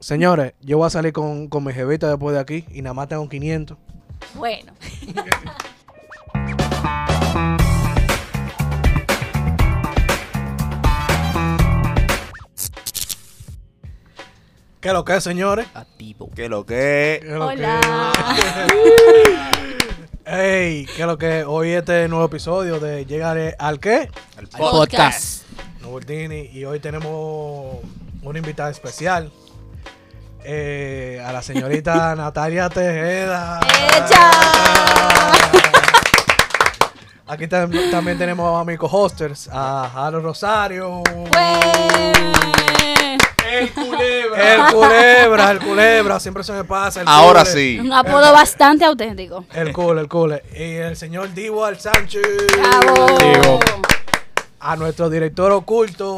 Señores, yo voy a salir con, con mi jevita después de aquí y nada más tengo 500. Bueno. ¿Qué es lo que es, señores? Activo. ¿Qué lo que? ¿Qué es lo que Hola. es? Ey, ¿qué es lo que es? Hoy este nuevo episodio de Llegaré al qué? El Podcast. Noveltini. Y hoy tenemos una invitada especial. Eh, a la señorita Natalia Tejeda. ¡Echa! Aquí tam- también tenemos a mi co-hosters, a Jaro Rosario. Pues. El culebra. El culebra, el culebra, siempre se me pasa. el Ahora cule. sí. Un apodo bastante auténtico. El cule, el cule. Y el señor Divo Al Sánchez. ¡Bravo! Digo. A nuestro director oculto.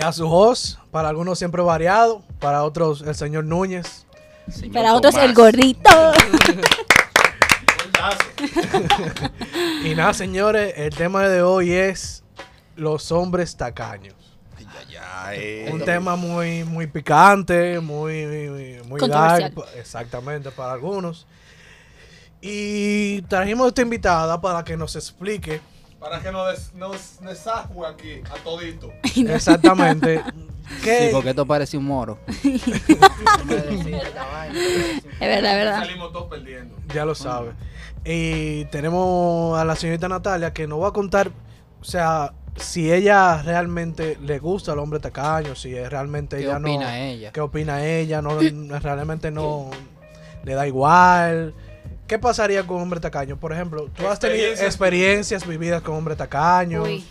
Y a su host, para algunos siempre variado, para otros el señor Núñez. Señor Para otros, el Tomás. gordito. Y nada, señores, el tema de hoy es los hombres tacaños. Ay, ay, ay. Un tema muy, muy picante, muy, muy, muy dark, exactamente, para algunos. Y trajimos a esta invitada para que nos explique Para que nos, des, nos desajue aquí a todito. exactamente qué, Sí, porque esto parece un moro. Es verdad, es verdad. Salimos todos perdiendo. ya lo sabe. Y tenemos a la señorita Natalia que nos va a contar, o sea, si ella realmente le gusta al hombre tacaño, si realmente ¿Qué ella opina no, ella? qué opina ella, no realmente no le da igual. ¿Qué pasaría con hombre tacaño? Por ejemplo, tú has tenido Experiencias vividas con hombre tacaño. Uy.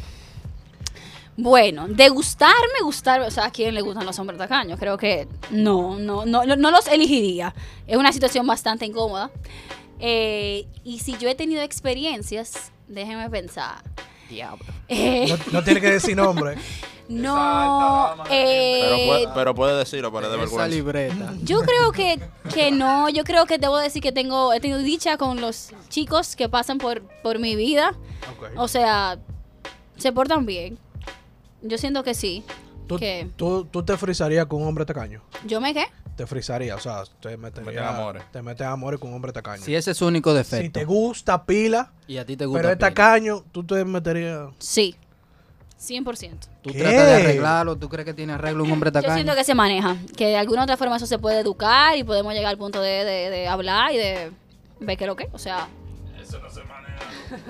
Bueno, de gustarme, gustar, o sea, ¿a quién le gustan los hombres tacaños? Creo que no, no, no, no, no los elegiría. Es una situación bastante incómoda. Eh, y si yo he tenido experiencias, déjenme pensar. Diablo. Eh, No, no tiene que decir nombre. no, eh, Pero, puede, pero puede decirlo para de Esa vergüenza. libreta. Yo creo que, que no, yo creo que debo decir que tengo, he tenido dicha con los chicos que pasan por, por mi vida. O sea, se portan bien. Yo siento que sí. ¿Tú, tú, tú te frisarías con un hombre tacaño. ¿Yo me qué? Te frisarías, o sea, te metes amores. Te metes amores con un hombre tacaño. Si ese es su único si defecto. te gusta pila, y a ti te gusta. pero es tacaño, tú te meterías. Sí. 100%. Tú ¿Qué? tratas de arreglarlo. ¿Tú crees que tiene arreglo un hombre Yo tacaño? siento que se maneja. Que de alguna otra forma eso se puede educar y podemos llegar al punto de, de- de hablar y de ver qué es lo que. O sea, Eso no se maneja.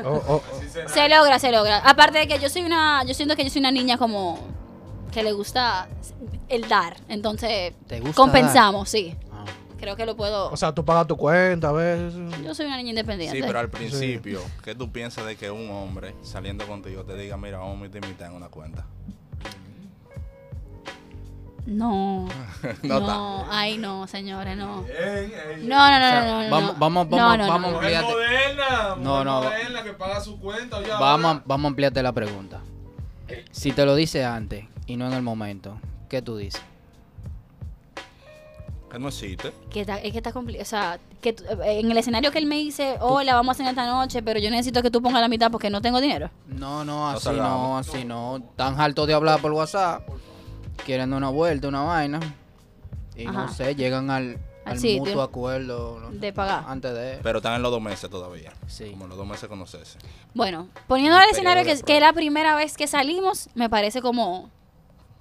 Oh, oh, oh. Se logra, se logra. Aparte de que yo soy una. Yo siento que yo soy una niña como. que le gusta el dar. Entonces, ¿Te gusta compensamos, sí. Creo que lo puedo. O sea, tú pagas tu cuenta, a veces. yo soy una niña independiente. Sí, pero al principio, ¿qué tú piensas de que un hombre saliendo contigo te diga, mira, vamos a meter mitad en una cuenta? No. No no, ay, no, señores, no. Bien. No, no, no, O sea, no, no, no. vamos- vamos- No, vamos- no, no, vamos. Mujer Fíjate. moderna. No, no. moderna que paga su cuenta. Oye, Vamos, ahora, vamos a ampliarte la pregunta. Si te lo dice antes y no en el momento, ¿qué tú dices? Que no existe. Que está, es que está complicado. O sea, que eh, en el escenario que él me dice, hola, vamos a cenar esta noche, pero yo necesito que tú pongas la mitad porque no tengo dinero. No, no, así no, así no. Tan harto de hablar por WhatsApp. Quieren una vuelta, una vaina. Y no sé, llegan al, Al al mutuo acuerdo. ¿no? De pagar. Antes de. Pero están en los dos meses todavía. Sí. Como los dos meses conocerse. Bueno, poniendo el escenario periodo que, de que es la primera vez que salimos, me parece como,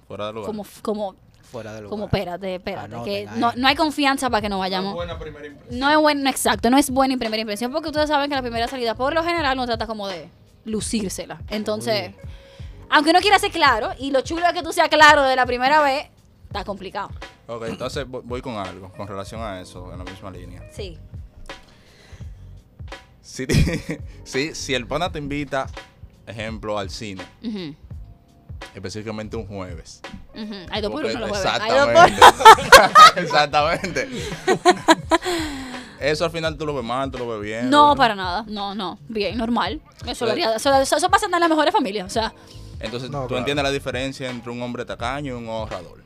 Fuera de lugar. como, como, Fuera de lugar. como, espérate, espérate, Anoten que no, no hay confianza para que nos vayamos. buena primera impresión. No es bueno, exacto, no es buena en primera impresión, porque ustedes saben que la primera salida, por lo general, no trata como de lucírsela. Entonces, aunque uno quiera ser claro, y lo chulo es que tú seas claro de la primera vez, está complicado. Ok, entonces voy con algo con relación a eso, en la misma línea. Sí. Si, si, si el pana te invita, ejemplo, al cine, Ujú, específicamente un jueves. Hay dos por uno los jueves. Exactamente. Exactamente. Eso al final tú lo ves mal, tú lo ves bien. No, para nada. No, no. Bien, normal. Eso, lo haría- eso, eso- eso pasa en las mejores familias. O sea, Entonces, No, tú claro. entiendes la diferencia entre un hombre tacaño y un ahorrador.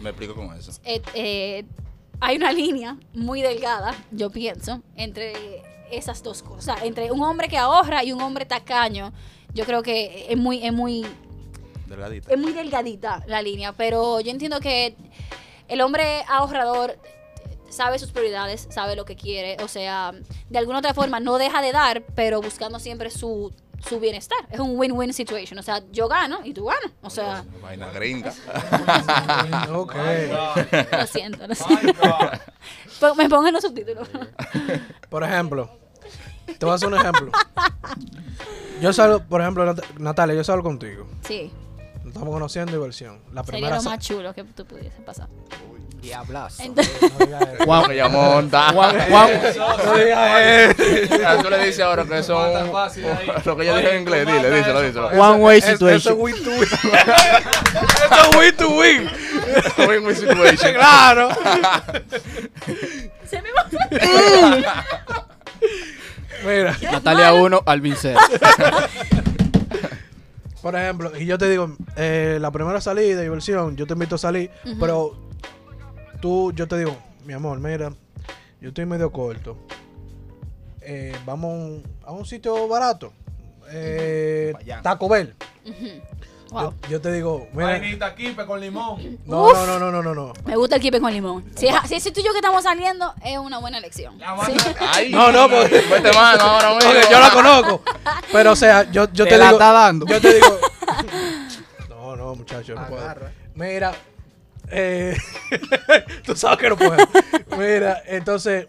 Me explico con eso. eh, eh, hay una línea muy delgada, yo pienso, entre esas dos cosas. O sea, entre un hombre que ahorra y un hombre tacaño. Yo creo que es muy, es muy Delgadita. es muy delgadita la línea, pero yo entiendo que el hombre ahorrador sabe sus prioridades, sabe lo que quiere, o sea, de alguna otra forma no deja de dar, pero buscando siempre su, su bienestar. Es un win-win situation, o sea, yo gano y tú ganas, o sea, Vaina gringa. Ok. lo siento, lo siento. Me pongan los subtítulos. Por ejemplo, te voy a hacer un ejemplo. Yo salgo, por ejemplo, Nat- Natalia, yo salgo contigo. Sí, Nos estamos conociendo diversión. La sería primera lo más chulo que tú pudiese pasar. Diablazo. Entonces, No. Juan, Que ya monta. Juan, Juan, No digas eso. Tú le dices ahora que ahí. lo que yo dije en inglés. Dile, díselo, díselo. One way Es- Eso situation. es win to win. Eso es win to win. Win-win situation. Claro. se me va. Mira, Natalia 1, Alvin 0. por ejemplo, y yo te digo, eh, la primera salida, diversión, yo te invito a salir, pero tú, yo te digo, mi amor, mira, yo estoy medio corto. Eh, vamos a un, a un sitio barato. Eh. Taco Bell. Wow. Yo, yo te digo, mira, Vainita kipe con limón. no, no, no, no, no, no, no. Me gusta el kipe con limón. Si es, si es tú y yo que estamos saliendo, es una buena elección. Sí. Ay, No, no, porque- Vete mano ahora yo la conozco. Pero, o sea, yo, yo Te te, la digo. está dando. Yo te digo. No, no, muchacho, no puedo. Agarra. Mira, eh, tú sabes que no puedo. Mira, entonces.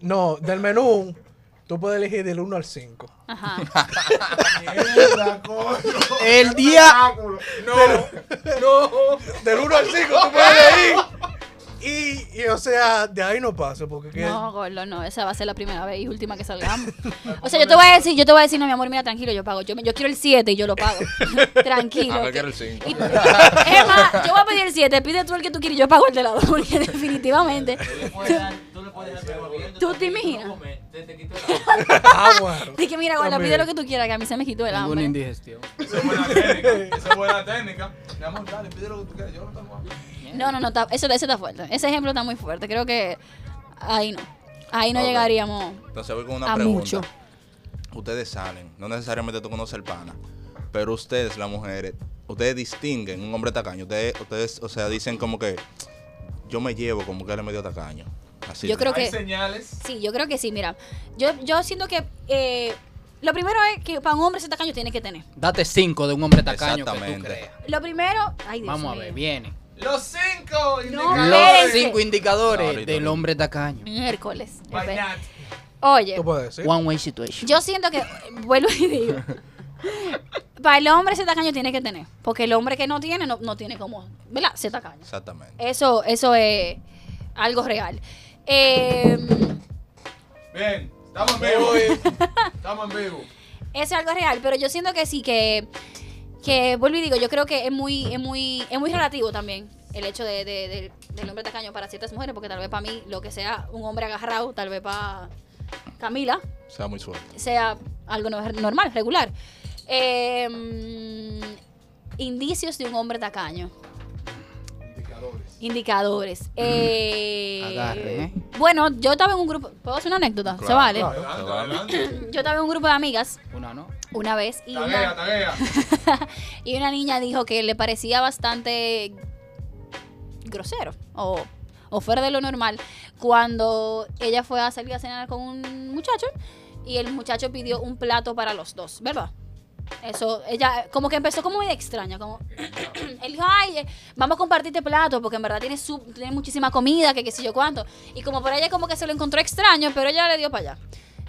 No, del menú, tú puedes elegir del 1 al 5. Ajá. Mierda, coño. El día. Espectáculo. No, del 1 al 5 tú puedes elegir. Y, y, o sea, de ahí no paso, porque que- No, gordo, no. Esa va a ser la primera vez y última que salgamos. O sea, yo te voy a decir, yo te voy a decir, no, mi amor, mira, tranquilo, yo pago. Yo, yo quiero el 7 y yo lo pago. tranquilo. A ver, que- quiero el cinco. y- es más, yo voy a pedir el 7, pide tú el que tú quieres y yo pago el de lado. Porque definitivamente. ¿Tú te imaginas? Ah, bueno. Dije, mira, gorda, También. pide lo que tú quieras, que a mí se me quitó el hambre. indigestión. Esa es buena técnica. Esa es buena técnica. Mi amor, dale, pide lo que tú quieras. Yo no estamos aquí. No, no, no, está- eso, ese está fuerte. Ese ejemplo está muy fuerte. Creo que ahí no. Ahí no llegaríamos Entonces voy con una a pregunta. mucho. Ustedes salen, no necesariamente tú conoces el pana, pero ustedes, las mujeres, ustedes distinguen un hombre tacaño. Ustedes, ustedes, o sea, dicen como que yo me llevo como que él es medio tacaño. Así Yo creo Hay que- señales. Sí, yo creo que sí. Mira, yo, yo siento que eh, lo primero es que para un hombre ese tacaño tiene que tener. Date 5 de un hombre tacaño que tú Exactamente. creas. Lo primero. Ay, Dios Vamos a ver, viene. Los cinco No, indicadores. Los espérense. 5 indicadores Ahorita, del hombre tacaño. Miércoles. Oye, Tú puedes decir. One way situation. yo siento que. Vuelvo y digo. Para el hombre ese tacaño tiene que tener. Porque el hombre que no tiene, no, no tiene como. ¿Verdad? Ese tacaño. Exactamente. Eso, eso es algo real. Eh, Bien, estamos en vivo. Estamos en vivo. Eso es algo real, pero yo siento que sí, que, que vuelvo y digo, yo creo que es muy, es muy, es muy relativo también el hecho de, de- de- del hombre tacaño para ciertas mujeres, porque tal vez para mí lo que sea un hombre agarrado, tal vez para Camila Sea muy suerte. sea algo no- normal, regular. Eh, mm, indicios de un hombre tacaño. Indicadores. Indicadores. Eh, Agarre, ¿eh? Bueno, yo estaba en un grupo. ¿Puedo hacer una anécdota? ¿Se vale? claro. Adelante, adelante. Yo estaba en un grupo de amigas Una no. una vez y Taguea, una, taguea. y una niña dijo que le parecía bastante grosero o, o fuera de lo normal cuando ella fue a salir a cenar con un muchacho y el muchacho pidió un plato para los dos, ¿verdad? Eso, ella como que empezó como muy extraña, como él dijo, ay, eh, vamos a compartir este plato porque en verdad tiene, su, tiene muchísima comida, que qué sé yo cuánto. Y como por ella como que se lo encontró extraño, pero ella le dio para allá.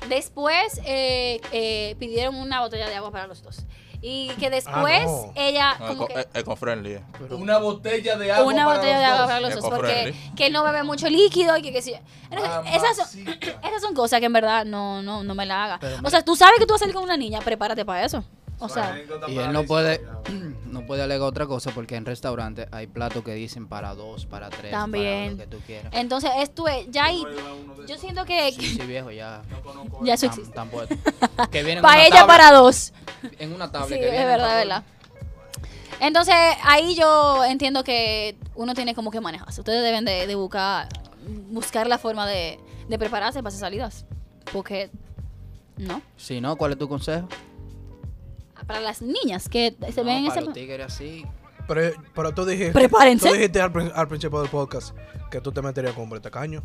Después eh, eh, pidieron una botella de agua para los dos. Y que después no. ella No, como eco, que... eco-friendly. eh. Una botella de agua. una para botella los de agua dos. para los dos porque que él no bebe mucho líquido y que qué sé yo. Entonces, esas, son, esas son cosas que en verdad no, no, no me la haga. Pero O sea, tú sabes que tú vas a salir con una niña, prepárate para eso. O sea, Y él no puede, no puede alegar otra cosa porque en restaurantes hay platos que dicen para dos, para tres, También. para lo que tú quieras. entonces esto es, ya ahí, yo siento que Sí, sí, viejo, ya. ya eso Tan, existe. tan puesto. Que vienen en Para ella, tabla- para dos. En una tabla Sí, que es vienen verdad, verdad. Entonces, ahí yo entiendo que uno tiene como que manejarse. Ustedes deben de, de buscar, buscar la forma de, de prepararse para esas salidas. Porque, ¿no? Si no, ¿cuál es tu consejo? Para las niñas que se No, ven en para ese... los tigres así. Pero, pero tú dijiste. Prepárense. Tú dijiste al, al principio del podcast que tú te meterías con hombre tacaño.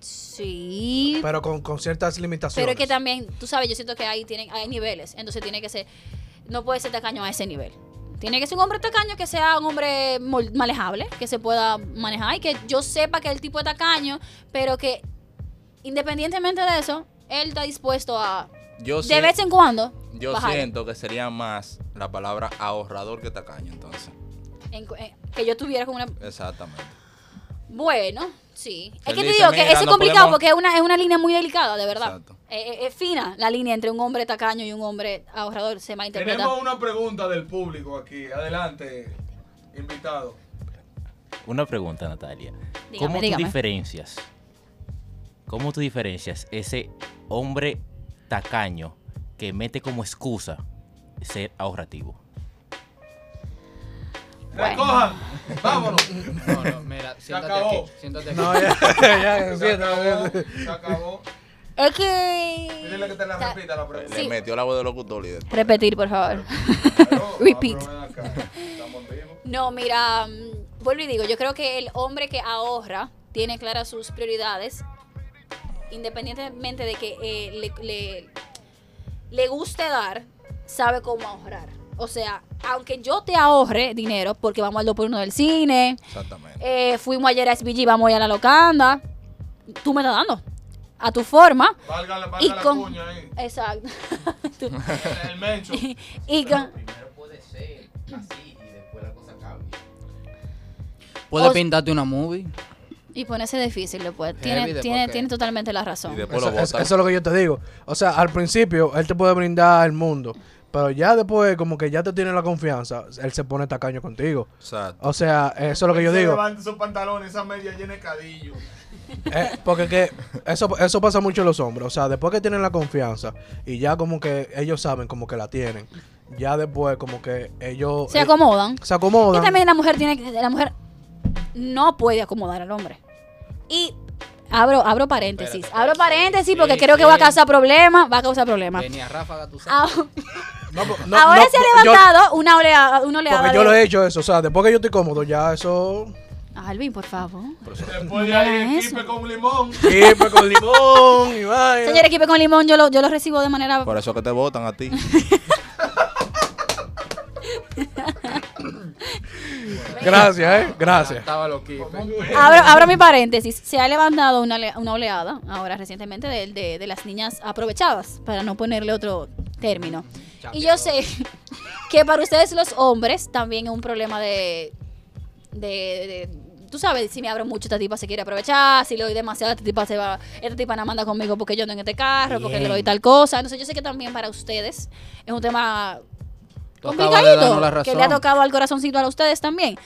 Sí, Pero con, con ciertas limitaciones. pero es que también, tú sabes, yo siento que ahí tienen, hay niveles, entonces tiene que ser, no puede ser tacaño a ese nivel. Tiene que ser un hombre tacaño que sea un hombre manejable, que se pueda manejar y que yo sepa que el tipo es tacaño, pero que independientemente de eso, él está dispuesto a, Yo, de vez en cuando, yo bajar. siento que sería más la palabra ahorrador que tacaño, entonces. En eh, que yo tuviera como una... Exactamente. Bueno, sí. Es que te dice, digo que "Mira, eso es no complicado podemos-" porque es una, es una línea muy delicada, de verdad. Exacto. Eh, eh, es fina la línea entre un hombre tacaño y un hombre ahorrador, se malinterpreta. Tenemos una pregunta del público aquí. Adelante, invitado. Una pregunta, Natalia. Dígame, ¿Cómo dígame. tú diferencias? ¿Cómo tú diferencias ese hombre tacaño que mete como excusa ser ahorrativo? Bueno. Recojan. Vámonos. No, no, mira, siéntate acabó. aquí. Siéntate aquí. No, ya, ya, Se siéntate. acabó. Se acabó. Que... Dile que te la Ta- repita la pregunta. Sí. Le metió la voz de locutor y. Repetir, por favor. Claro, Repeat. No, mira, mm, vuelvo y digo, yo creo que el hombre que ahorra tiene claras sus prioridades, independientemente de que eh, le, le- le guste dar, sabe cómo ahorrar. O sea, aunque yo te ahorre dinero, porque vamos al 2 por 1 del cine, Exactamente. eh, fuimos ayer a SBG, vamos a ir a la locanda, tú me estás dando a tu forma. Valga, la- Y valga la con- cuña ahí. Exacto. Tú- El mencho. y con- Primero puede ser así y después la cosa cambia. Puedes O- pintarte una movie. Y ponerse difícil después. Tiene, después tiene, que- tiene totalmente la razón. Y después Eso, lo es- botan. eso es lo que yo te digo. O sea, al principio él te puede brindar el mundo. Pero ya después, como que ya te tiene la confianza, él se pone tacaño contigo. Exacto. O sea, eso es lo que yo Se digo. Levanta esos pantalones, esa media llena de cadillo. Eh, porque que eso, eso pasa mucho en los hombres. O sea, después que tienen la confianza y ya como que ellos saben como que la tienen, ya después como que ellos Se eh, acomodan. se acomodan. Y también la mujer tiene que- la mujer no puede acomodar al hombre. Y abro abro paréntesis, Espérate, abro paréntesis Sí, porque sí, creo que sí. va a causar problemas, va a causar problemas. Venía Ráfaga, tú sabes. Ah, No, po- no, Ahora no, se ha yo- levantado una oleada, una oleada porque yo lo he hecho eso. O sea, después que yo estoy cómodo, ya eso. Alvin, por favor. Después de ahí, equipe con limón. Pues con limón y. Señor equipo con limón, yo lo, yo lo recibo de manera Por eso que te votan a ti. Gracias, eh. Gracias. Estaba loquito. Abro, abro mi paréntesis. Se ha levantado una, ole- una oleada, ahora recientemente, de, de- de las niñas aprovechadas, para no ponerle otro término. Y yo sé que para ustedes los hombres también es un problema de... de, de- Tú sabes, si me abro mucho, esta tipa se quiere aprovechar. Si le doy demasiado, esta tipa se va. Esta tipa no manda conmigo porque yo ando en este carro, porque le doy tal cosa. Entonces, yo sé que también para ustedes es un tema De complicadito la que le ha tocado al corazoncito a ustedes también.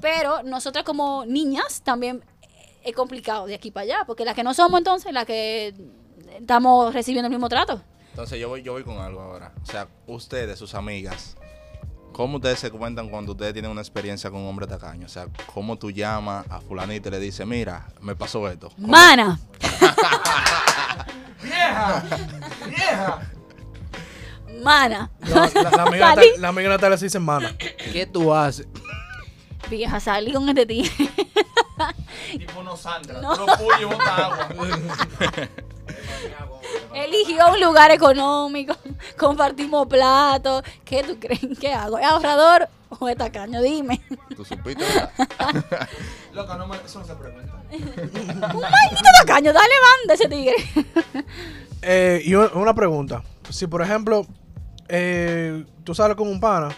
Pero nosotras como niñas también es complicado de aquí para allá, porque las que no somos entonces, las que estamos recibiendo el mismo trato. Entonces yo voy, yo voy con algo ahora. O sea, ustedes, sus amigas, ¿cómo ustedes se cuentan cuando ustedes tienen una experiencia con un hombre tacaño? O sea, ¿cómo tú llamas a fulanito y le dices, mira, me pasó esto? ¿Cómo? Mana, ¡Vieja! ¡Vieja! Mana, No, la, la amiga Salí. Natalia- la amiga Natalia se dice mana. ¿Qué tú haces? vieja, salí con este tío. Tipo no Sandra. No. Tú agua. Eligió un lugar económico, compartimos platos. ¿Qué tú crees? ¿Qué hago? ¿Es ahorrador o es tacaño? Dime. ¿Tú supiste, verdad? Loca, no me, eso no se pregunta. Un maldito tacaño, dale banda ese tigre. Eh, y un- una pregunta. Si, por ejemplo, eh, tú sales con un pana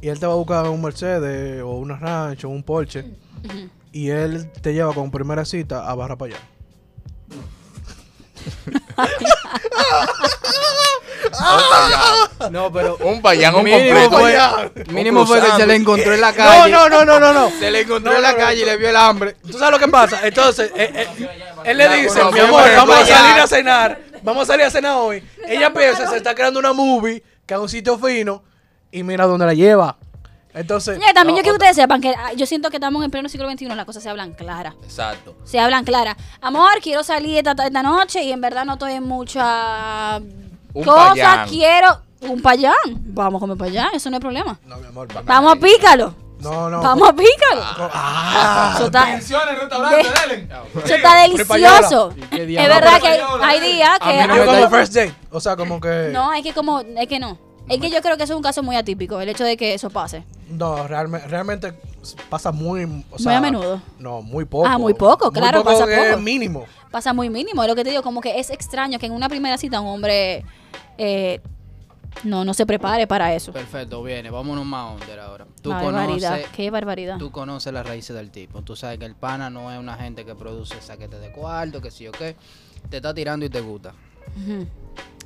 y él te va a buscar un Mercedes o una rancho o un Porsche y él te lleva con primera cita a Barra para allá. No, pero Un payán, un Mínimo completo. fue, mínimo fue que se le encontró en la calle. no, no, no, no, no. Se le encontró No, en la no, no. calle y le vio el hambre. ¿Tú sabes lo que pasa? Entonces, eh, eh, él le dice, mi amor, vamos a salir a cenar. Vamos a salir a cenar hoy. Ella piensa, se está creando una movie, que es un sitio fino, y mira dónde la lleva. Entonces, Señores, también No, yo quiero que ustedes sepan que ah, yo siento que estamos en pleno siglo XXI, las cosas se hablan claras. Exacto. Se hablan claras. Amor, quiero salir esta, esta noche y en verdad no estoy en mucha Un cosa. payán. Quiero. Un payán. Vamos a comer payán, eso no es problema. No, mi amor. vamos. Vamos a pícalo. No, no. Vamos a pícalo. Ah, Eso está, Pensión en el restaurante, delen. eso está delicioso. ¿Y qué Es verdad que hay días que... A mí no como está- first date. O sea, como que. No, es que como, es que no. Es que yo creo que eso es un caso muy atípico, el hecho de que eso pase. No, realmente, realmente pasa muy. O Muy a menudo. No, muy poco. Ah, muy poco, claro, muy poco pasa que es poco. mínimo. Pasa muy mínimo. Es lo que te digo, como que es extraño que en una primera cita un hombre eh, no, no se prepare para eso. Perfecto, viene. Vámonos más under ahora. Tú barbaridad. conoces, Qué barbaridad. tú conoces las raíces del tipo. Tú sabes que el pana no es una gente que produce saquete de cuarto, que sí o qué. Te está tirando y te gusta.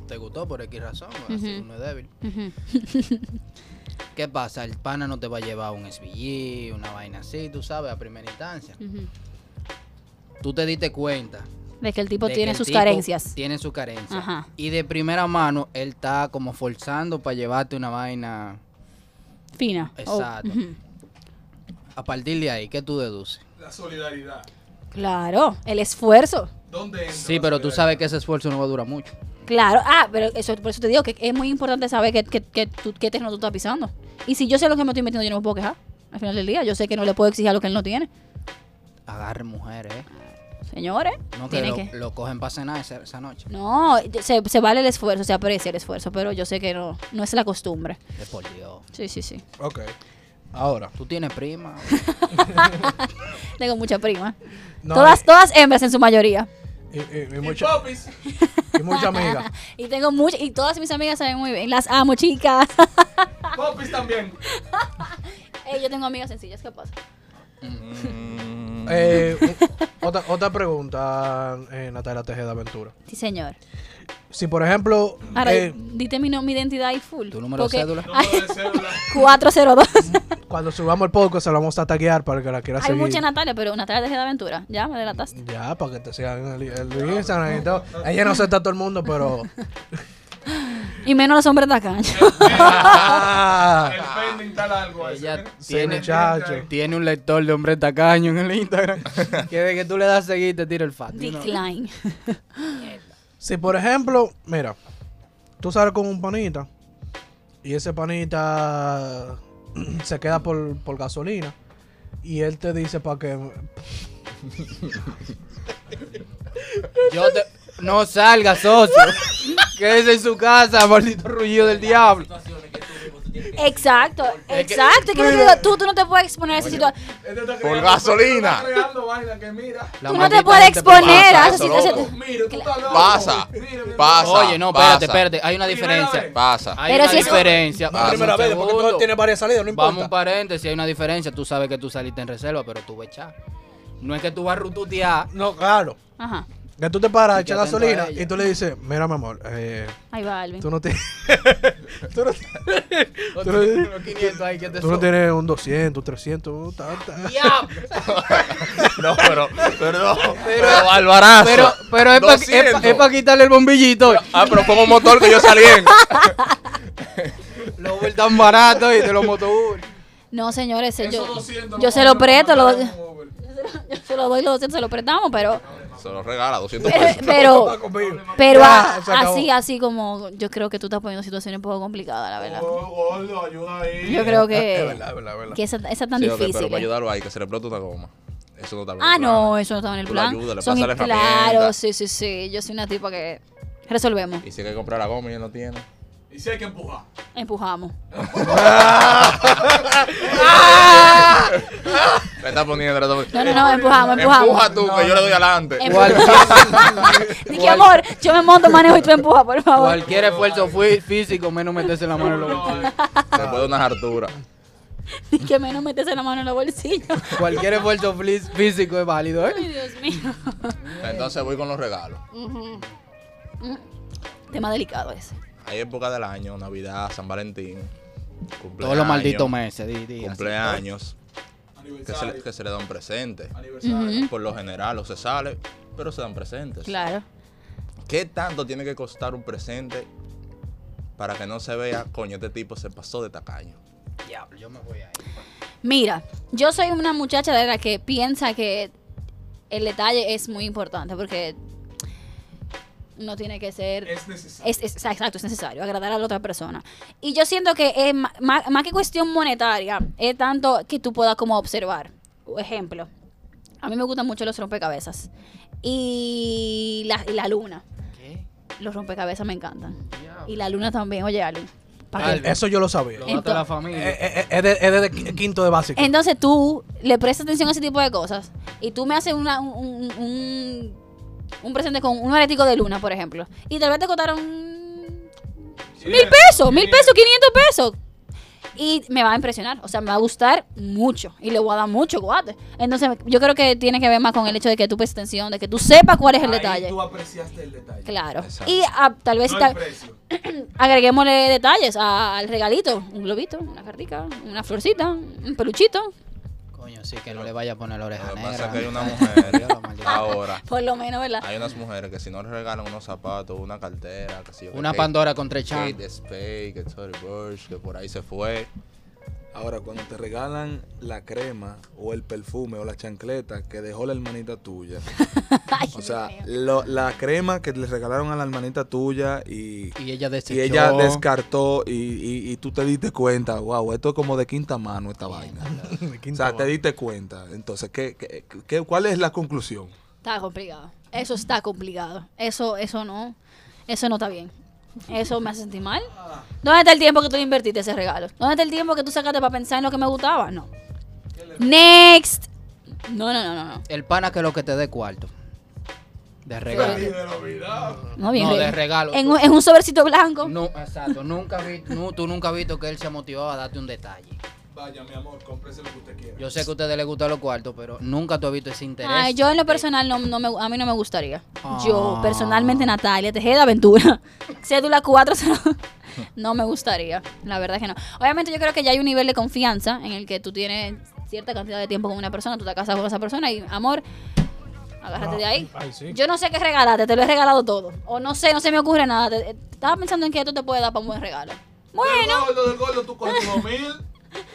Te gustó por X razón, así Ujú. uno es débil. ¿Qué pasa? El pana no te va a llevar un SBG, una vaina así, tú sabes, a primera instancia. Tú te diste cuenta. De que el tipo tiene el sus tipo carencias. Tiene sus carencias. Ajá. Y de primera mano, él está como forzando para llevarte una vaina. Fina. Oh, Exacto. A partir de ahí, ¿qué tú deduces? La solidaridad. Claro, el esfuerzo. ¿Dónde entra Sí, pero tú sabes que ese esfuerzo no va a durar mucho. Claro, ah, pero eso, por eso te digo que es muy importante saber qué, qué, qué, tú- qué terreno tú estás pisando. Y si yo sé lo que me estoy metiendo, yo no me puedo quejar. Al final del día, yo sé que no le puedo exigir lo que él no tiene. Agarre mujeres, ¿eh? Señores, No que tiene lo, que... lo cogen para cenar esa, esa noche. No, se, se vale el esfuerzo, se aprecia el esfuerzo, pero yo sé que no, no es la costumbre. De por Dios. Sí, sí, sí. Ok. Ahora. Tú tienes prima. Tengo mucha prima. No, todas, todas hembras en su mayoría. Y, y, y Y mucha, y mucha amiga. Y tengo muchas, y todas mis amigas saben muy bien. Las amo, chicas. Popis también. Ey, yo tengo amigas sencillas, ¿qué pasa? Mm, Eh, u- otra, otra pregunta, eh, Natalia Tejeda Aventura. Sí, señor. Si, por ejemplo, Ahora, eh, dite mi, no- mi identidad y full. ¿Tu número de porque- cédula? Ay, Número de cédula. 402. cuando subamos el podcast, se lo vamos a taguear para que la quiera Hay seguir. mucha Natalia, pero Natalia Tejeda Aventura. Ya, me delataste. Ya, para que te sigan en el, el Instagram y todo. Ella no acepta a todo el mundo, pero. Y menos los hombres tacaños. Ah, El pending tal algo ahí. Ella tiene, muchacho. tiene un lector de hombre tacaño en el Instagram. que de que tú le das a seguir te tira el fat. you know. Decline. Si, por ejemplo, mira, tú sales con un panita y ese panita se queda por, por gasolina y él te dice para que. Yo te... No salga, socio. Quédese en su casa, maldito ruido del diablo. Exacto, Es que- exacto. Es que yo te digo, tú, tú no te puedes exponer a esa situación. Este Por gasolina. Tú no te puedes exponer a pasa esa situación. loco. Mira, tú estás loco. Pasa. Mira, mira. Pasa. Oye, no, espérate, pasa. espérate. Hay una diferencia. Pasa. Hay Pero una si diferencia. Pasa. primera vez, porque tú tienes varias salidas, no importa. Vamos un paréntesis, hay una diferencia. Tú sabes que tú saliste en reserva, pero tú vas a echar. No es que tú vas a rututear. No, claro. Ajá. Que tú te paras, echas gasolina y tú le dices, mira, mi amor, eh, Ahí va Alvin. tú no tienes. tú, no, Tú no- 500 ahí que te tú no sobran. tienes un 200, 300, tanta. Diablo. No, pero, perdón. Pero- Pero, Alvarazo. Pero, pero es para 200. quitarle el bombillito. Ah, pero fue un motor que yo salí en. Los Uber tan baratos y de los motobús. No, señores, yo, 200 yo no se lo presto, lo- yo se lo doy los 200, se lo prestamos, pero, Se lo regala, 200 pero, pesos. pero, pero a- así, así como yo creo que tú estás poniendo situaciones un poco complicadas, la verdad. Oh, gordo, ayuda ahí. Yo creo Es que, verdad, es verdad, es verdad. que esa, esa tan Sí, ok, difícil. pero para eh. ayudarlo ahí, que se le explota una goma. Eso no está bien. Ah, no, eso no estaba en el Tú lo plan. ayudas, le Son pasas la claro, herramienta. sí, sí, sí. Yo soy una tipa que resolvemos, Y si hay que comprar la goma y él no tiene. Y si hay que empujar. empujamos. Le está poniendo, le está poniendo. No, no, no, empujamos, empujamos. Empuja tú, que yo le doy adelante. Dije, amor, yo me monto, manejo y tú empujas, por favor. cualquier esfuerzo fui- físico, menos meterse la mano en los bolsillos. Después de unas harturas. Que menos metes la mano en los bolsillos. Cualquier esfuerzo físico es válido, ¿eh? Ay, Dios mío. Entonces voy con los regalos. Mm. Tema delicado ese. Hay época del año, Navidad, San Valentín. Cumpleaños, Todos los malditos meses. Di, di, así. Que se, le, que se le dan presentes. Aniversario. Por lo general, o se sale, pero se dan presentes. Claro. ¿Qué tanto tiene que costar un presente para que no se vea, coño, este tipo se pasó de tacaño? Diablo, yo me voy ahí. Mira, yo soy una muchacha de la que piensa que el detalle es muy importante porque no tiene que ser... Es necesario. Es, es- exacto, es necesario agradar a la otra persona. Y yo siento que es ma- más, que cuestión monetaria, es tanto que tú puedas como observar. Ejemplo, a mí me gustan mucho los rompecabezas y la, y la luna. ¿Qué? Los rompecabezas me encantan. Y la luna también, oye, Ali. Eso yo lo sabía. Lo la familia. Eh, eh, eh, Es de, es de qu- quinto de básico. Entonces tú le prestas atención a ese tipo de cosas y tú me haces una, un, un, un- un presente con un aretico de luna, por ejemplo, y tal vez te costaron mil pesos, mil pesos, 500 pesos. Y me va a impresionar, o sea, me va a gustar mucho y le voy a dar mucho guate. Entonces, yo creo que tiene que ver más con el hecho de que tú prestes atención, de que tú sepas cuál es el Ahí detalle. tú apreciaste el detalle. Claro. Exacto. Y ah, tal vez No tal- agreguémosle detalles a- al regalito, un globito, una cartica, una florcita, un peluchito. Coño, sí, que no le vaya a poner la Lo oreja que negra. pasa es que hay una mujer lo ahora. Por lo menos, ¿verdad? Hay unas mujeres que si no le regalan unos zapatos, una cartera, que si yo, que Una Kate- Pandora con tres chan. Kate Spade, que Tory Burch, que por ahí se fue. Ahora, cuando te regalan la crema o el perfume o la chancleta que dejó la hermanita tuya. Ay, O sea, lo- la crema que le regalaron a la hermanita tuya y, Y ella desechó. y ella descartó y, y- y tú te diste cuenta, wow, esto es como de quinta mano esta vaina. O sea, te diste cuenta. Entonces, ¿qué, qué, qué- cuál es la conclusión? Está complicado. Eso está complicado. Eso, eso no. Eso no está bien. Eso me hace sentir mal. ¿Dónde está el tiempo que tú le invertiste ese regalo? ¿Dónde está el tiempo que tú sacaste para pensar en lo que me gustaba? No. Next. No, no, no, no. no. El pana que lo que te dé cuarto. De regalo. No, bien. No, de regalo. En, un- en un sobrecito blanco. No, exacto. Nunca vi, no, tú nunca has visto que él se motivaba a darte un detalle. Vaya, mi amor, cómprese lo que usted quiera. Yo sé que a ustedes les gustan los cuartos, pero nunca tú has visto ese interés. Ay, yo en lo personal no, no me, a mí no me gustaría. Yo Ah. personalmente Natalia Tejeda Aventura, cédula 4 no me gustaría, la verdad es que no. Obviamente yo creo que ya hay un nivel de confianza en el que tú tienes cierta cantidad de tiempo con una persona, tú te casas con esa persona y amor, agárrate de ahí. Ay, sí. Yo no sé qué regalarte, te lo he regalado todo. O no sé, no se me ocurre nada. Te- estaba pensando en que esto te puede dar para un buen regalo. Bueno, Del gordo, del gordo, tú coges dos mil.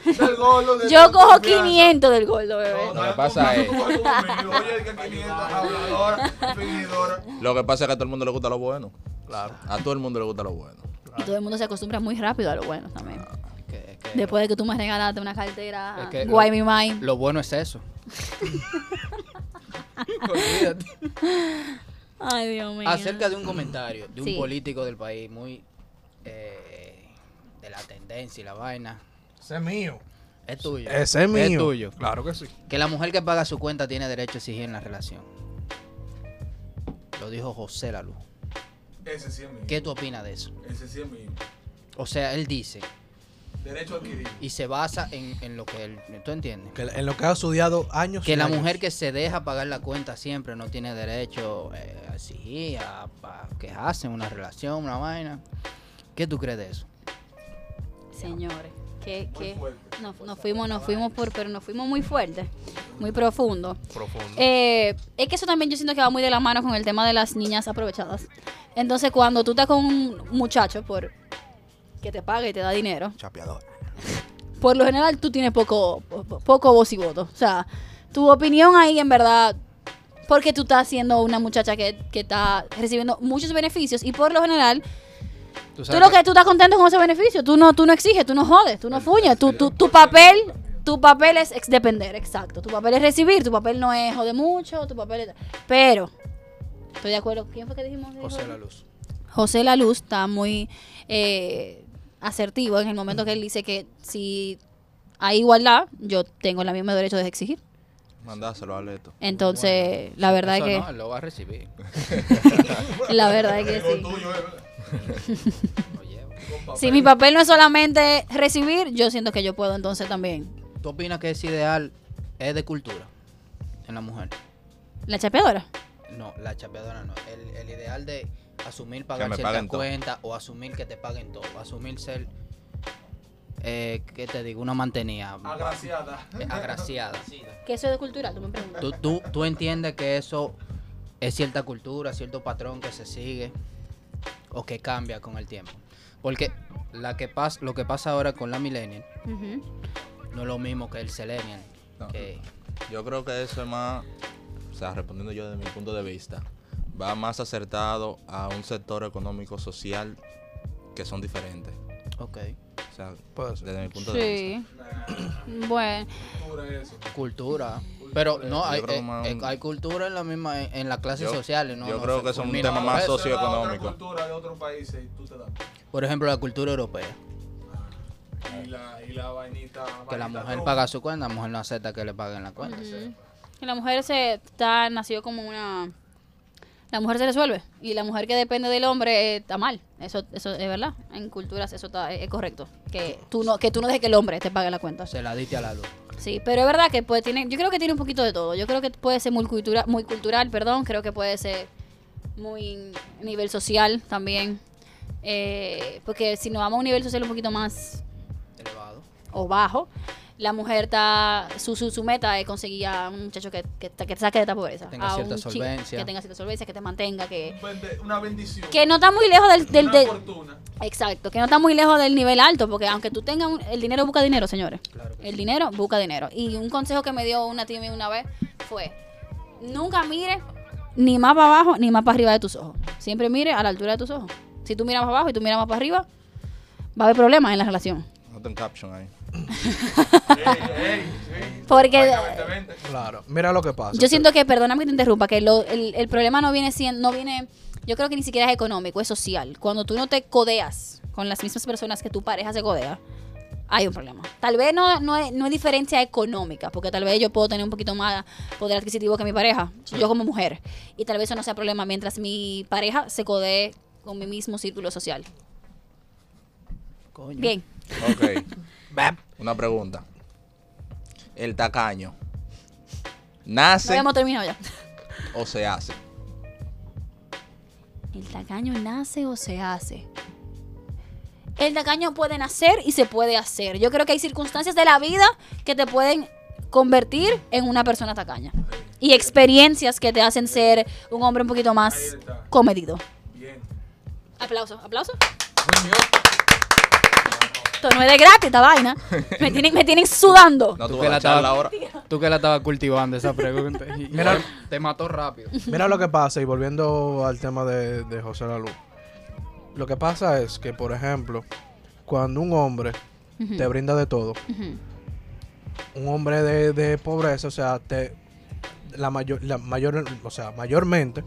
Del gordo, del yo cojo confianza. 500 del gordo, bebé. Lo que pasa es- Tú coges dos mil. Oye, que 500, habladora, fingidora. Lo que pasa es que a todo el mundo le gusta lo bueno. Claro. A todo el mundo le gusta lo bueno. Y todo el mundo se acostumbra muy rápido a lo bueno también. que- Después de que tú me regalaste una cartera Guay lo- Mi Mind. Lo bueno es eso. Olvídate. Ay, Dios mío. Acerca de un comentario de un Sí. político del país muy eh, de la tendencia y la vaina. Ese es mío. Es tuyo. Ese es mío. Es tuyo. Claro que sí. Que la mujer que paga su cuenta tiene derecho a exigir en la relación. Lo dijo José Lalu. Ese sí es mío. ¿Qué tú opinas de eso? Ese sí es mío. O sea, él dice Derecho adquirido. y se basa en, en lo que él. ¿Tú entiendes? Que en lo que ha estudiado años. Que y la años. mujer que se deja pagar la cuenta siempre no tiene derecho eh, a exigir, a, a quejarse en una relación, una vaina. ¿Qué tú crees de eso? Señores, que, que fuerte. nos, nos fuimos, nos fuimos por, pero nos fuimos muy fuertes, muy profundo. Profundo. Eh, es que eso también yo siento que va muy de la mano con el tema de las niñas aprovechadas. Entonces, cuando tú estás con un muchacho por que te paga y te da dinero, Chapeador. por lo general tú tienes poco, po- poco voz y voto. O sea, tu opinión ahí en verdad, porque tú estás siendo una muchacha que, que está recibiendo muchos beneficios y por lo general Tú tú lo que tú estás contento con ese beneficio, tú no, tú no exiges, tú no jodes, tú no fuñes, tú, tú- tu papel, tu papel es ex depender, exacto. Tu papel es recibir, tu papel no es joder mucho, tu papel es... Pero, estoy de acuerdo, ¿quién fue que dijimos? que José dijo? La Luz. José La Luz está muy eh, asertivo en el momento que él dice que si hay igualdad, yo tengo el mismo derecho de exigir. Mandáselo a Leto. Entonces, la verdad Eso es no, él lo va a recibir. que la verdad es que sí. Si mi papel no es solamente recibir, yo siento que yo puedo entonces también. ¿Tú opinas que ese ideal es de cultura en la mujer? La chapeadora. No, la chapeadora no. El, el ideal de asumir pagar me cierta paguen todo. cuenta o asumir que te paguen todo. Asumir ser, eh, ¿qué te digo? Una mantenida. Agraciada. eh, agraciada. Que eso es de cultural, tú me preguntas. ¿Tú, tú, tú entiendes que eso es cierta cultura, cierto patrón que se sigue o que cambia con el tiempo? Porque la que pas, lo que pasa ahora con la millennial no es lo mismo que el selenial. No. Que, Yo creo que eso es más, o sea, respondiendo yo desde mi punto de vista, va más acertado a un sector económico social que son diferentes. Ok. O sea, Puede ser. desde mi punto de vista. Sí. Bueno, Cultura. Pero no, hay, eh, eh, un- hay cultura en la misma, en, en las clases Yo- sociales. No, yo no creo que es un tema más eso. socioeconómico. cultura de otros países y tú te das. Por ejemplo, la cultura europea. Y la, y la vainita. Que la mujer paga su cuenta, la mujer no acepta que le paguen la cuenta. y la mujer se está nació como una la mujer se resuelve y la mujer que depende del hombre eh, está mal. Eso eso es verdad. En culturas eso está es correcto, que tú no que tú no dejes que el hombre te pague la cuenta. Se la diste a la luz. Sí, pero es verdad que puede tiene, yo creo que tiene un poquito de todo. Yo creo que puede ser muy cultura, muy cultural, perdón, creo que puede ser muy nivel social también. Eh, porque si nos vamos a un nivel social un poquito más Elevado. o bajo, la mujer está su, su, su meta es conseguir a un muchacho que, que, te- que te saque de esta pobreza. Tenga a cierta un chico solvencia. Que tenga cierta solvencia, que te mantenga, que, Una bendición. que no está muy lejos del, del, una del- fortuna. Exacto, que no está muy lejos del nivel alto, porque aunque tú tengas un- el dinero busca dinero, señores. Claro que El dinero busca dinero. Y un consejo que me dio una tía mía una vez fue, nunca mire ni más para abajo ni más para arriba de tus ojos. Siempre mire a la altura de tus ojos. Si tú miras más abajo y tú miras más para arriba, va a haber problemas en la relación. No ten caption ahí. Porque Claro. Mira lo que pasa. yo siento que, perdóname que te interrumpa, que lo- el, el problema no viene siendo, no viene, yo creo que ni siquiera es económico, es social. Cuando tú no te codeas con las mismas personas que tu pareja se codea, hay un problema. Tal vez no, no, es, no es diferencia económica, porque tal vez yo puedo tener un poquito más poder adquisitivo que mi pareja, yo como mujer. Y tal vez eso no sea problema mientras mi pareja se codee con mi mismo círculo social. Coño. Bien. Ok. Una pregunta. El tacaño. No ¿Nace habíamos terminado ya. o se hace? ¿El tacaño nace o se hace? El tacaño puede nacer y se puede hacer. Yo creo que hay circunstancias de la vida que te pueden convertir en una persona tacaña. Y experiencias que te hacen ser un hombre un poquito más comedido. Bien. Aplauso, aplauso. Muy bien. Esto no es de gratis, esta vaina. Me tienen, me tienen sudando. No, Tú tú que la estabas- ahora. Tú que la estabas cultivando esa pregunta. y- Mira- te mató rápido. Mira lo que pasa, y volviendo al tema de, de José Lalu. Lo que pasa es que, por ejemplo, cuando un hombre te brinda de todo, un hombre de, de pobreza, o sea, te la mayor, la mayor, o sea, mayormente,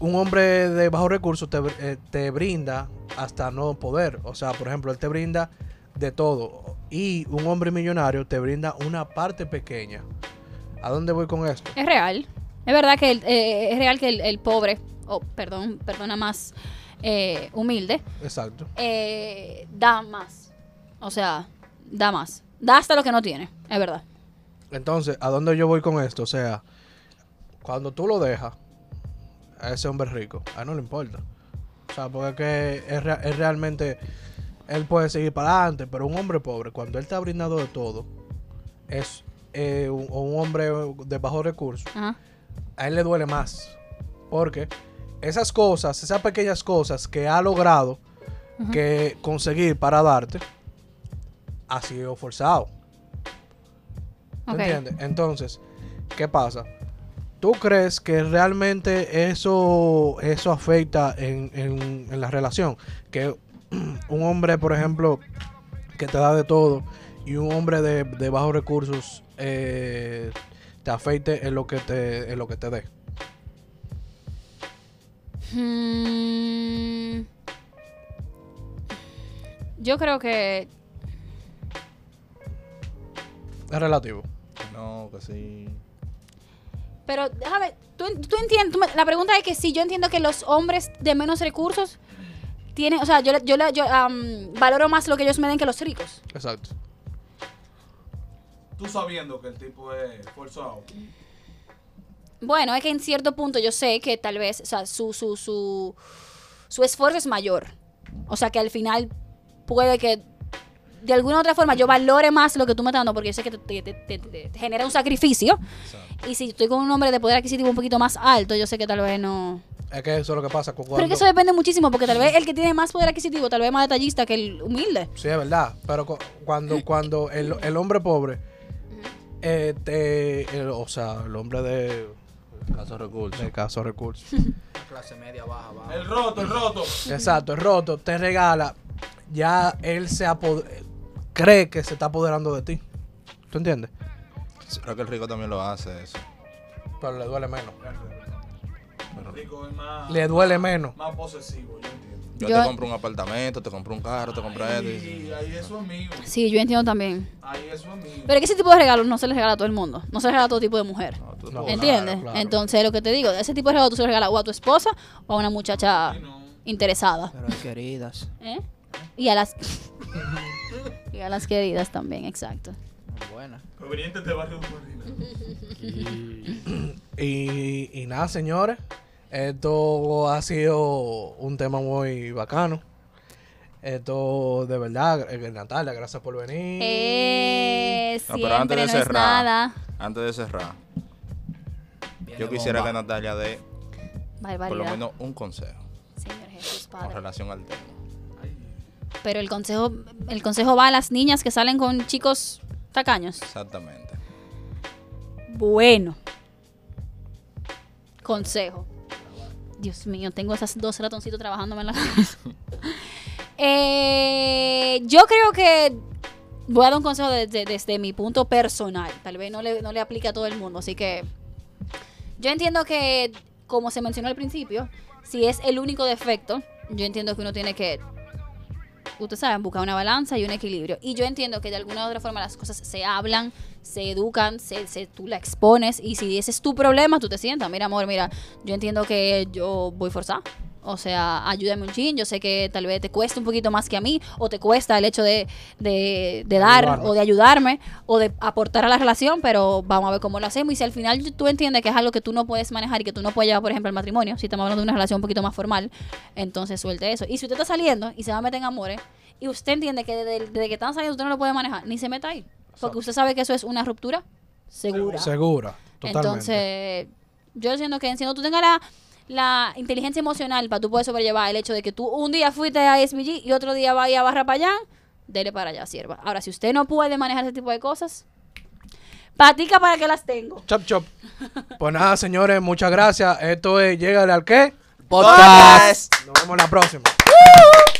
un hombre de bajos recursos te, eh, te brinda hasta no poder. O sea, por ejemplo, él te brinda de todo. Y un hombre millonario te brinda una parte pequeña. ¿A dónde voy con esto? Es real. Es verdad que el, eh, es real que el, el pobre, o perdón, perdona más eh, humilde, Exacto. eh, da más. O sea, da más. Da hasta lo que no tiene, es verdad. Entonces, ¿a dónde yo voy con esto? O sea, cuando tú lo dejas a ese hombre rico, a él no le importa. O sea, porque es que es, rea- es realmente, él puede seguir para adelante, pero un hombre pobre, cuando él está brindado de todo, es eh, un, hombre de bajos recursos, Ajá. a él le duele más. Porque esas cosas, esas pequeñas cosas que ha logrado que conseguir para darte, ha sido forzado. ¿Tú Ok. entiendes? Entonces, ¿qué pasa? ¿Tú crees que realmente eso, eso afecta en, en- en la relación? Que un hombre, por ejemplo, que te da de todo y un hombre de, de bajos recursos eh, te afecte en lo que te, en lo que te dé. Mm, yo creo que Es relativo. No, que sí. Pero déjame, tú, tú entiendes, la pregunta es que si yo entiendo que los hombres de menos recursos tienen, o sea, yo, yo, yo am, valoro más lo que ellos me den que los ricos. Exacto. Tú sabiendo que el tipo es forzado. Bueno, es que en cierto punto yo sé que tal vez, o sea, su, su, su, su esfuerzo es mayor. O sea, que al final puede que de alguna u otra forma yo valore más lo que tú me estás dando porque yo sé que te, te- te- te- te- te genera un sacrificio. Y si estoy con un hombre de poder adquisitivo un poquito más alto, yo sé que tal vez no... Es que eso es lo que pasa. cu- Pero es Cuando, que eso depende muchísimo porque tal vez el que tiene más poder adquisitivo tal vez es más detallista que el humilde. Sí, es verdad. Pero cu- cuando, cuando el, el hombre pobre, eh, te- el- o sea, el hombre de Caso recursos. de caso recursos. Clase media, baja, baja. El roto, el roto. Exacto, es roto, te regala, ya él se apo- cree que se está apoderando de ti. ¿Tú entiendes? Creo que el rico también lo hace eso. Pero le duele menos. Pero Rico es más, Le duele menos. más posesivo, yo entiendo. yo, Yo- te compro un apartamento, te compro un carro, te compro esto. Y ahí eso es mío. Sí, yo entiendo también. Ahí eso es mío. Pero es que ese tipo de regalos no se les regala a todo el mundo. No se les regala a todo tipo de mujer. No, tú- No, ¿Entiendes? claro, claro. Entonces, lo que te digo, ese tipo de regalo tú se regalas o a tu esposa o a una muchacha interesada. Pero hay queridas. ¿Eh? Y a las. y a las queridas también, exacto. Buena. Provenientes de barrio Marina. Y, y nada, señores, esto ha sido un tema muy bacano. Esto, de verdad, eh, Natalia, gracias por venir. Eh, No, pero antes de no cerrar, nada. antes de cerrar, Viene yo quisiera bomba. que Natalia dé por lo menos un consejo Señor Jesús con relación al tema. Pero el consejo, el consejo va a las niñas que salen con chicos tacaños. Exactamente. Bueno. Consejo. Dios mío, tengo esas dos ratoncitos trabajándome en la cabeza. Eh, yo creo que voy a dar un consejo desde, desde mi punto personal. Tal vez no le, no le aplique a todo el mundo. Así que yo entiendo que, como se mencionó al principio, si es el único defecto, yo entiendo que uno tiene que ustedes saben, buscar una balanza y un equilibrio. Y yo entiendo que de alguna u otra forma las cosas se hablan, se educan, se, se- tú la expones y si ese es tu problema, tú te sientas, mira amor, mira, yo entiendo que yo voy forzada. O sea, ayúdame un chin, yo sé que tal vez te cuesta un poquito más que a mí, o te cuesta el hecho de, de, de dar, Ayudarme. o de ayudarme, o de aportar a la relación, pero vamos a ver cómo lo hacemos. Y si al final tú entiendes que es algo que tú no puedes manejar y que tú no puedes llevar, por ejemplo, al matrimonio, si estamos hablando de una relación un poquito más formal, entonces suelte eso. Y si usted está saliendo y se va a meter en amores, y usted entiende que desde, desde que están saliendo usted no lo puede manejar, ni se meta ahí. Porque usted sabe que eso es una ruptura segura. Segura, totalmente. Entonces, yo siento que siendo tú tengas la, la inteligencia emocional para tú poder sobrellevar el hecho de que tú un día fuiste a SBG y otro día vaya a Barra para allá, dele para allá, sierva. Ahora, si usted no puede manejar ese tipo de cosas, patica para que las tengo. Chop, chop. Pues nada, señores, muchas gracias. Esto es Llegale al qué. Podcast. Nos vemos la próxima. ¡Woo!